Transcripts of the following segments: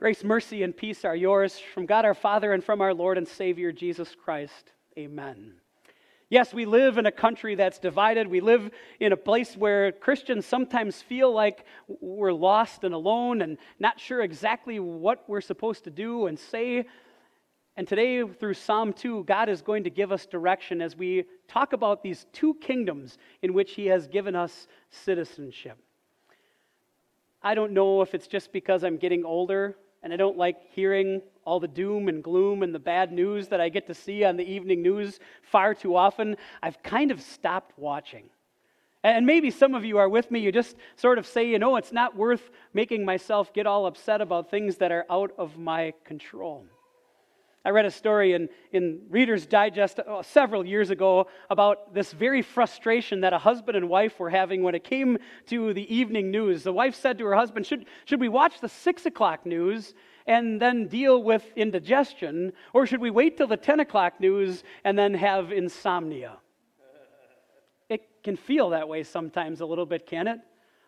Grace, mercy, and peace are yours from God our Father and from our Lord and Savior Jesus Christ. Amen. Yes, we live in a country that's divided. We live in a place where Christians sometimes feel like we're lost and alone and not sure exactly what we're supposed to do and say. And today, through Psalm 2, God is going to give us direction as we talk about these two kingdoms in which He has given us citizenship. I don't know if it's just because I'm getting older and I don't like hearing all the doom and gloom and the bad news that I get to see on the evening news far too often. I've kind of stopped watching. And maybe some of you are with me. You just sort of say, you know, it's not worth making myself get all upset about things that are out of my control. I read a story in, in Reader's Digest uh, several years ago about this very frustration that a husband and wife were having when it came to the evening news. The wife said to her husband, Should, should we watch the six o'clock news and then deal with indigestion, or should we wait till the 10 o'clock news and then have insomnia? It can feel that way sometimes a little bit, can it?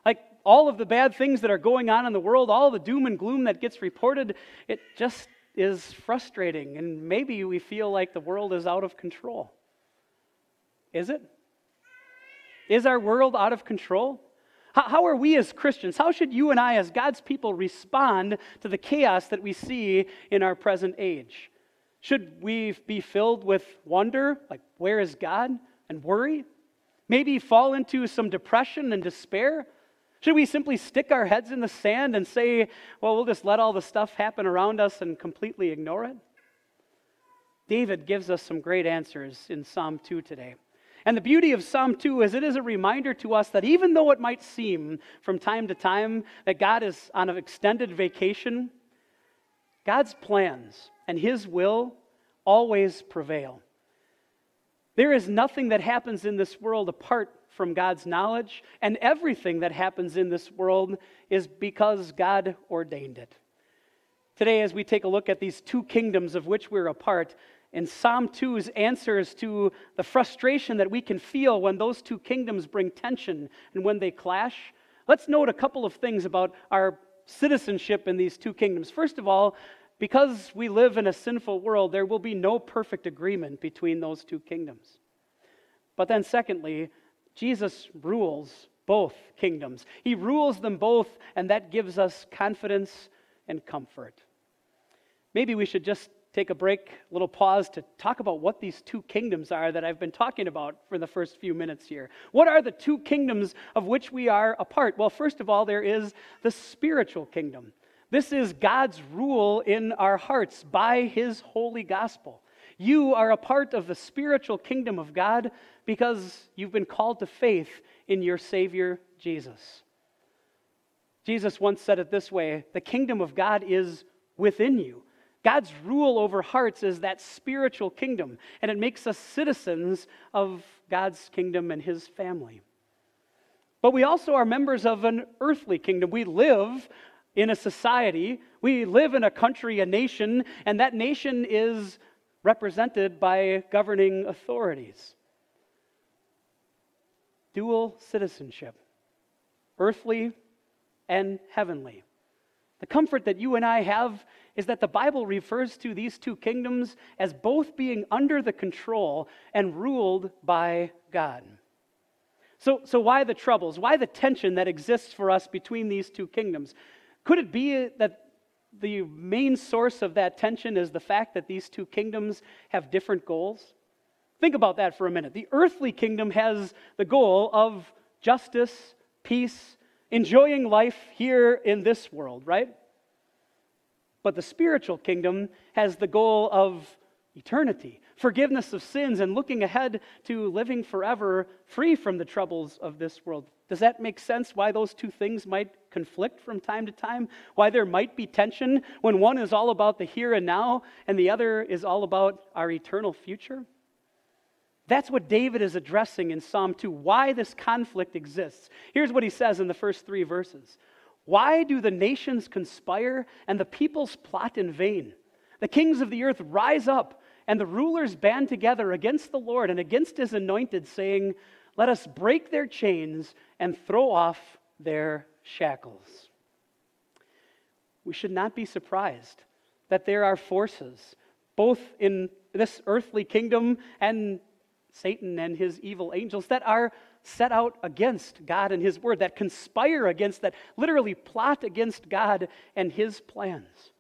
Like all of the bad things that are going on in the world, all the doom and gloom that gets reported, it just is frustrating, and maybe we feel like the world is out of control. Is it? Is our world out of control? How, are we as Christians, how should you and I, as God's people, respond to the chaos that we see in our present age? Should we be filled with wonder, like, where is God, and worry? Maybe fall into some depression and despair? Should we simply stick our heads in the sand and say, well, we'll just let all the stuff happen around us and completely ignore it? David gives us some great answers in Psalm 2 today. And the beauty of Psalm 2 is it is a reminder to us that even though it might seem from time to time that God is on an extended vacation, God's plans and His will always prevail. There is nothing that happens in this world apart from God's knowledge, and everything that happens in this world is because God ordained it. Today, as we take a look at these two kingdoms of which we're a part, and Psalm 2's answers to the frustration that we can feel when those two kingdoms bring tension and when they clash, let's note a couple of things about our citizenship in these two kingdoms. First of all, because we live in a sinful world, there will be no perfect agreement between those two kingdoms. But then, secondly, Jesus rules both kingdoms. He rules them both, and that gives us confidence and comfort. Maybe we should just take a break, a little pause to talk about what these two kingdoms are that I've been talking about for the first few minutes here. What are the two kingdoms of which we are a part? Well, first of all, there is the spiritual kingdom. This is God's rule in our hearts by his holy gospel. You are a part of the spiritual kingdom of God because you've been called to faith in your Savior, Jesus. Jesus once said it this way the kingdom of God is within you. God's rule over hearts is that spiritual kingdom, and it makes us citizens of God's kingdom and his family. But we also are members of an earthly kingdom. We live in a society, we live in a country, a nation, and that nation is represented by governing authorities. Dual citizenship, earthly and heavenly. The comfort that you and I have is that the Bible refers to these two kingdoms as both being under the control and ruled by God. So, so why the troubles? Why the tension that exists for us between these two kingdoms? Could it be that the main source of that tension is the fact that these two kingdoms have different goals? Think about that for a minute. The earthly kingdom has the goal of justice, peace, enjoying life here in this world, right? But the spiritual kingdom has the goal of eternity, forgiveness of sins, and looking ahead to living forever free from the troubles of this world. Does that make sense why those two things might conflict from time to time? Why there might be tension when one is all about the here and now and the other is all about our eternal future? That's what David is addressing in Psalm 2, why this conflict exists. Here's what he says in the first three verses Why do the nations conspire and the peoples plot in vain? The kings of the earth rise up, and the rulers band together against the Lord and against his anointed, saying, Let us break their chains and throw off their shackles. we should not be surprised that there are forces, both in this earthly kingdom and Satan and his evil angels, that are set out against God and his word, that conspire against, that literally plot against God and his plans.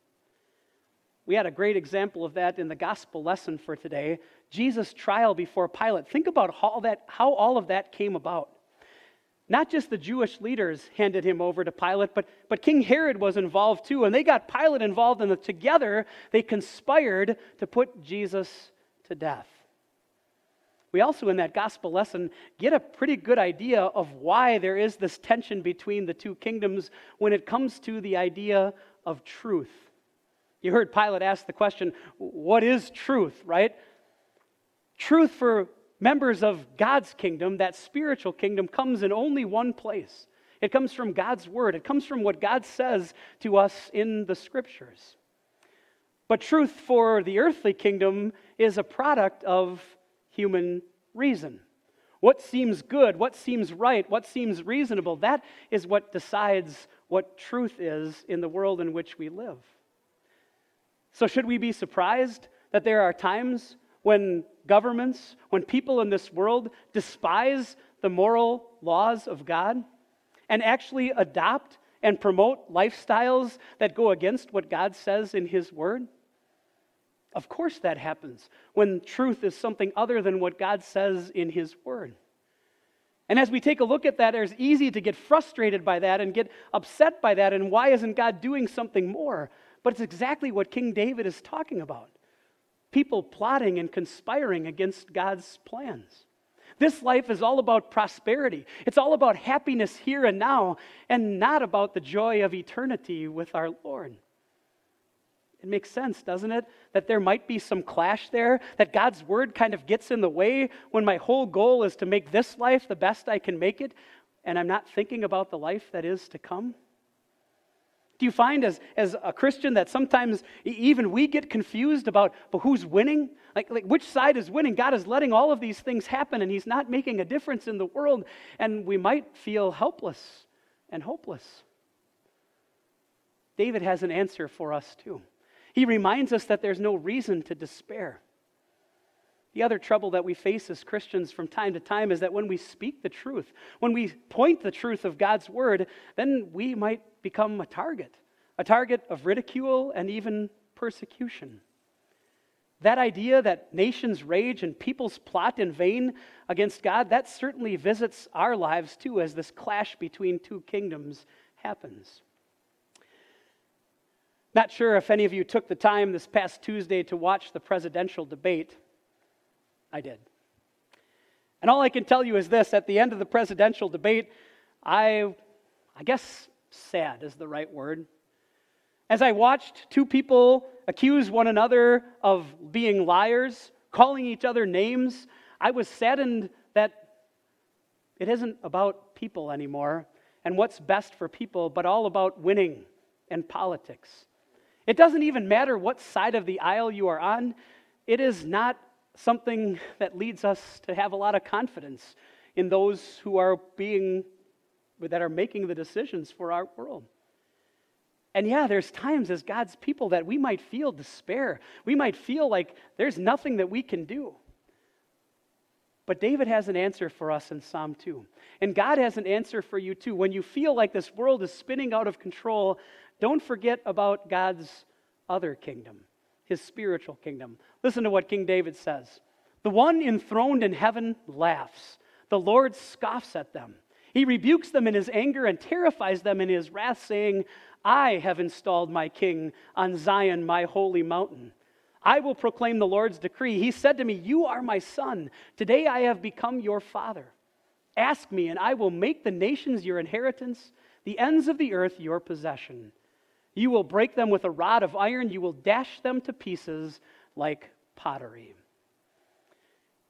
We had a great example of that in the gospel lesson for today Jesus' trial before Pilate. Think about how, that, how all of that came about. Not just the Jewish leaders handed him over to Pilate, but, but King Herod was involved too. And they got Pilate involved, and together they conspired to put Jesus to death. We also, in that gospel lesson, get a pretty good idea of why there is this tension between the two kingdoms when it comes to the idea of truth. You heard Pilate ask the question, What is truth, right? Truth for members of God's kingdom, that spiritual kingdom, comes in only one place. It comes from God's word, it comes from what God says to us in the scriptures. But truth for the earthly kingdom is a product of human reason. What seems good, what seems right, what seems reasonable, that is what decides what truth is in the world in which we live. So, should we be surprised that there are times when governments, when people in this world despise the moral laws of God and actually adopt and promote lifestyles that go against what God says in His Word? Of course, that happens when truth is something other than what God says in His Word. And as we take a look at that, it's easy to get frustrated by that and get upset by that. And why isn't God doing something more? But it's exactly what King David is talking about people plotting and conspiring against God's plans. This life is all about prosperity. It's all about happiness here and now, and not about the joy of eternity with our Lord. It makes sense, doesn't it? That there might be some clash there, that God's word kind of gets in the way when my whole goal is to make this life the best I can make it, and I'm not thinking about the life that is to come. Do you find as, as a Christian that sometimes even we get confused about but who's winning? Like, like which side is winning? God is letting all of these things happen and He's not making a difference in the world, and we might feel helpless and hopeless. David has an answer for us too. He reminds us that there's no reason to despair. The other trouble that we face as Christians from time to time is that when we speak the truth, when we point the truth of God's word, then we might become a target, a target of ridicule and even persecution. That idea that nations rage and peoples plot in vain against God, that certainly visits our lives too as this clash between two kingdoms happens. Not sure if any of you took the time this past Tuesday to watch the presidential debate. I did. And all I can tell you is this at the end of the presidential debate, I, I guess sad is the right word. As I watched two people accuse one another of being liars, calling each other names, I was saddened that it isn't about people anymore and what's best for people, but all about winning and politics. It doesn't even matter what side of the aisle you are on, it is not something that leads us to have a lot of confidence in those who are being that are making the decisions for our world. And yeah, there's times as God's people that we might feel despair. We might feel like there's nothing that we can do. But David has an answer for us in Psalm 2. And God has an answer for you too. When you feel like this world is spinning out of control, don't forget about God's other kingdom, his spiritual kingdom. Listen to what King David says The one enthroned in heaven laughs, the Lord scoffs at them. He rebukes them in his anger and terrifies them in his wrath, saying, I have installed my king on Zion, my holy mountain. I will proclaim the Lord's decree. He said to me, You are my son. Today I have become your father. Ask me, and I will make the nations your inheritance, the ends of the earth your possession. You will break them with a rod of iron, you will dash them to pieces like pottery.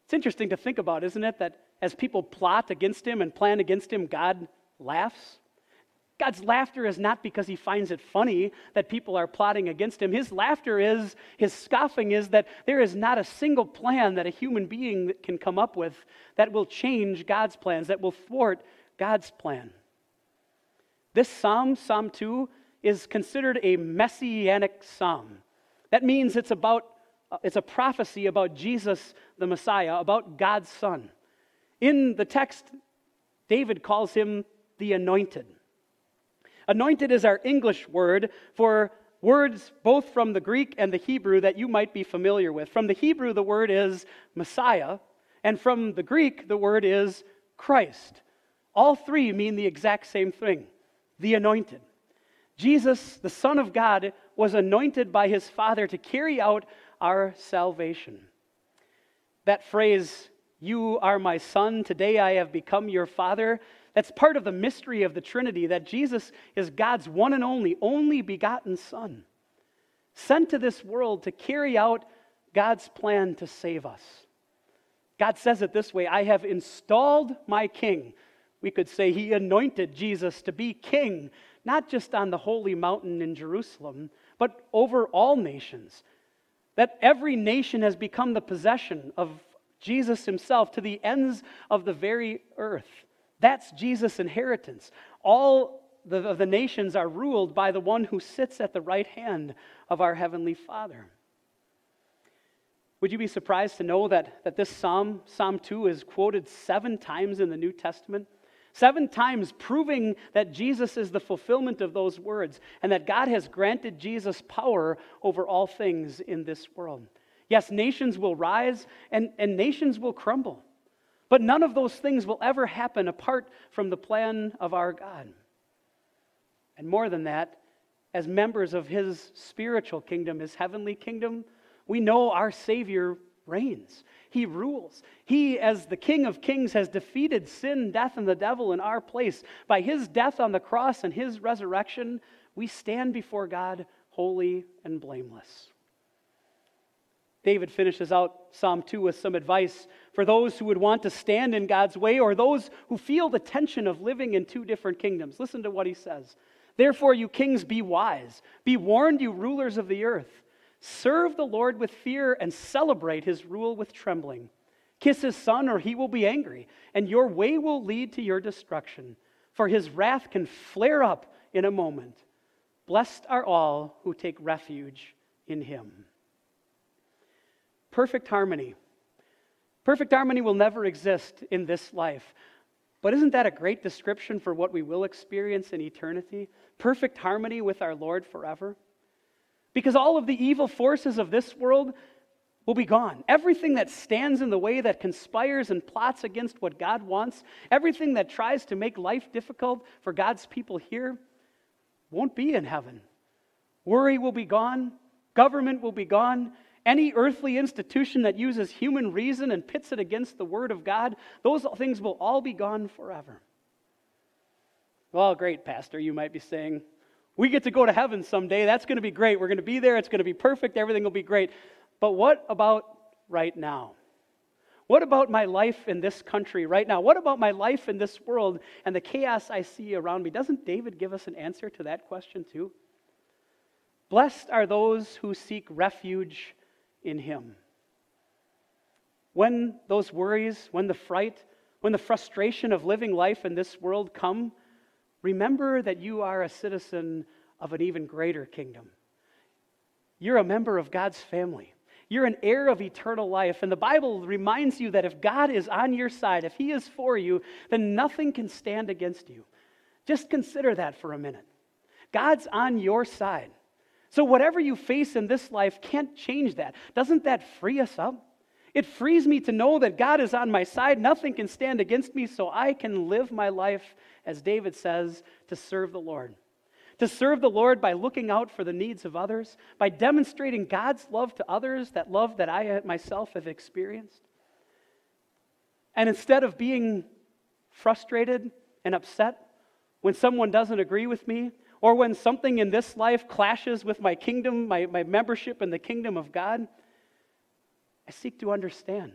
It's interesting to think about, isn't it, that as people plot against him and plan against him, God laughs. God's laughter is not because he finds it funny that people are plotting against him. His laughter is, his scoffing is that there is not a single plan that a human being can come up with that will change God's plans, that will thwart God's plan. This psalm, Psalm 2, is considered a messianic psalm. That means it's about uh, it's a prophecy about Jesus the Messiah, about God's son. In the text, David calls him the anointed. Anointed is our English word for words both from the Greek and the Hebrew that you might be familiar with. From the Hebrew, the word is Messiah, and from the Greek, the word is Christ. All three mean the exact same thing the anointed. Jesus, the Son of God, was anointed by his Father to carry out our salvation. That phrase, You are my Son, today I have become your Father, that's part of the mystery of the Trinity that Jesus is God's one and only, only begotten Son, sent to this world to carry out God's plan to save us. God says it this way I have installed my king. We could say he anointed Jesus to be king, not just on the holy mountain in Jerusalem, but over all nations. That every nation has become the possession of Jesus himself to the ends of the very earth. That's Jesus' inheritance. All the, of the nations are ruled by the one who sits at the right hand of our Heavenly Father. Would you be surprised to know that, that this psalm, Psalm 2, is quoted seven times in the New Testament? Seven times proving that Jesus is the fulfillment of those words and that God has granted Jesus power over all things in this world. Yes, nations will rise and, and nations will crumble. But none of those things will ever happen apart from the plan of our God. And more than that, as members of his spiritual kingdom, his heavenly kingdom, we know our Savior reigns. He rules. He, as the King of Kings, has defeated sin, death, and the devil in our place. By his death on the cross and his resurrection, we stand before God holy and blameless. David finishes out Psalm 2 with some advice for those who would want to stand in God's way or those who feel the tension of living in two different kingdoms. Listen to what he says. Therefore, you kings, be wise. Be warned, you rulers of the earth. Serve the Lord with fear and celebrate his rule with trembling. Kiss his son, or he will be angry, and your way will lead to your destruction, for his wrath can flare up in a moment. Blessed are all who take refuge in him. Perfect harmony. Perfect harmony will never exist in this life. But isn't that a great description for what we will experience in eternity? Perfect harmony with our Lord forever? Because all of the evil forces of this world will be gone. Everything that stands in the way, that conspires and plots against what God wants, everything that tries to make life difficult for God's people here, won't be in heaven. Worry will be gone, government will be gone, any earthly institution that uses human reason and pits it against the Word of God, those things will all be gone forever. Well, great, Pastor, you might be saying. We get to go to heaven someday. That's going to be great. We're going to be there. It's going to be perfect. Everything will be great. But what about right now? What about my life in this country right now? What about my life in this world and the chaos I see around me? Doesn't David give us an answer to that question too? Blessed are those who seek refuge in Him. When those worries, when the fright, when the frustration of living life in this world come, remember that you are a citizen of an even greater kingdom. You're a member of God's family. You're an heir of eternal life. And the Bible reminds you that if God is on your side, if He is for you, then nothing can stand against you. Just consider that for a minute. God's on your side. So, whatever you face in this life can't change that. Doesn't that free us up? It frees me to know that God is on my side. Nothing can stand against me, so I can live my life, as David says, to serve the Lord. To serve the Lord by looking out for the needs of others, by demonstrating God's love to others, that love that I myself have experienced. And instead of being frustrated and upset when someone doesn't agree with me, or when something in this life clashes with my kingdom, my, my membership in the kingdom of God, I seek to understand.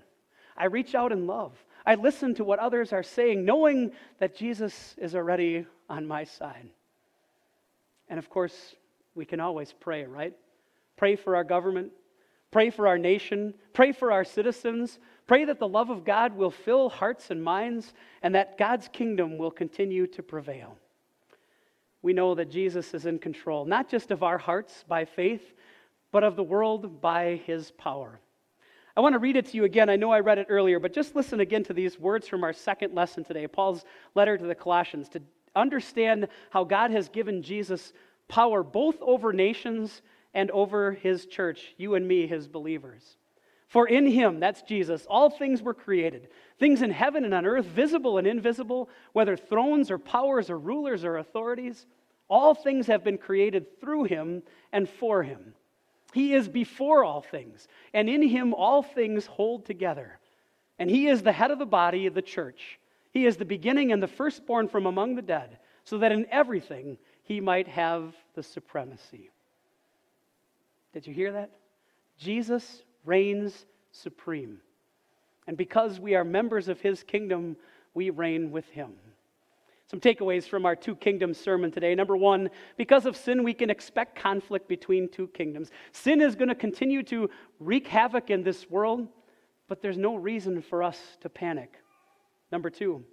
I reach out in love. I listen to what others are saying, knowing that Jesus is already on my side. And of course, we can always pray, right? Pray for our government, pray for our nation, pray for our citizens, pray that the love of God will fill hearts and minds, and that God's kingdom will continue to prevail we know that Jesus is in control, not just of our hearts by faith, but of the world by his power. I want to read it to you again. I know I read it earlier, but just listen again to these words from our second lesson today, Paul's letter to the Colossians, to understand how God has given Jesus power both over nations and over his church, you and me, his believers. For in him, that's Jesus, all things were created things in heaven and on earth, visible and invisible, whether thrones or powers or rulers or authorities. All things have been created through him and for him. He is before all things, and in him all things hold together. And he is the head of the body, of the church. He is the beginning and the firstborn from among the dead, so that in everything he might have the supremacy. Did you hear that? Jesus reigns supreme. And because we are members of his kingdom, we reign with him. Some takeaways from our two kingdoms sermon today. Number one, because of sin, we can expect conflict between two kingdoms. Sin is going to continue to wreak havoc in this world, but there's no reason for us to panic. Number two,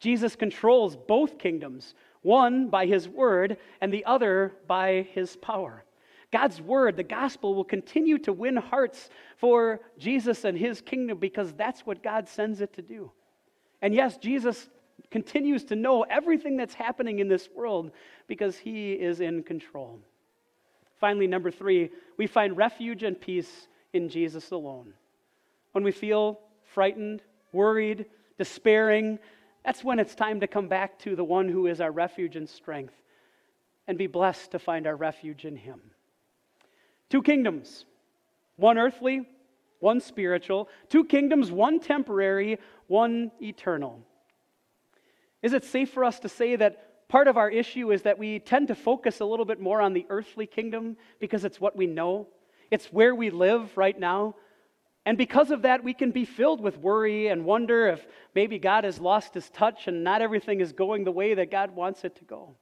Jesus controls both kingdoms, one by his word and the other by his power. God's word, the gospel, will continue to win hearts for Jesus and his kingdom because that's what God sends it to do. And yes, Jesus continues to know everything that's happening in this world because he is in control. Finally, number three, we find refuge and peace in Jesus alone. When we feel frightened, worried, despairing, that's when it's time to come back to the one who is our refuge and strength and be blessed to find our refuge in him. Two kingdoms, one earthly, one spiritual. Two kingdoms, one temporary, one eternal. Is it safe for us to say that part of our issue is that we tend to focus a little bit more on the earthly kingdom because it's what we know? It's where we live right now. And because of that, we can be filled with worry and wonder if maybe God has lost his touch and not everything is going the way that God wants it to go.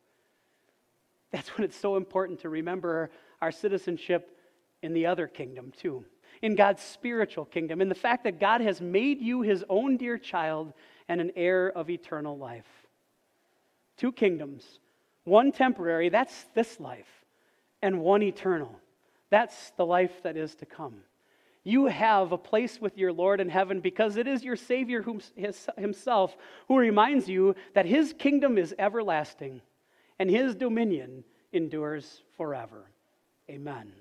That's when it's so important to remember our citizenship in the other kingdom, too, in God's spiritual kingdom, in the fact that God has made you his own dear child and an heir of eternal life. Two kingdoms, one temporary, that's this life, and one eternal, that's the life that is to come. You have a place with your Lord in heaven because it is your Savior himself who reminds you that his kingdom is everlasting and his dominion endures forever. Amen.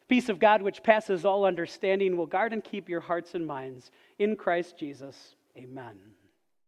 The Peace of God, which passes all understanding, will guard and keep your hearts and minds in Christ Jesus. Amen.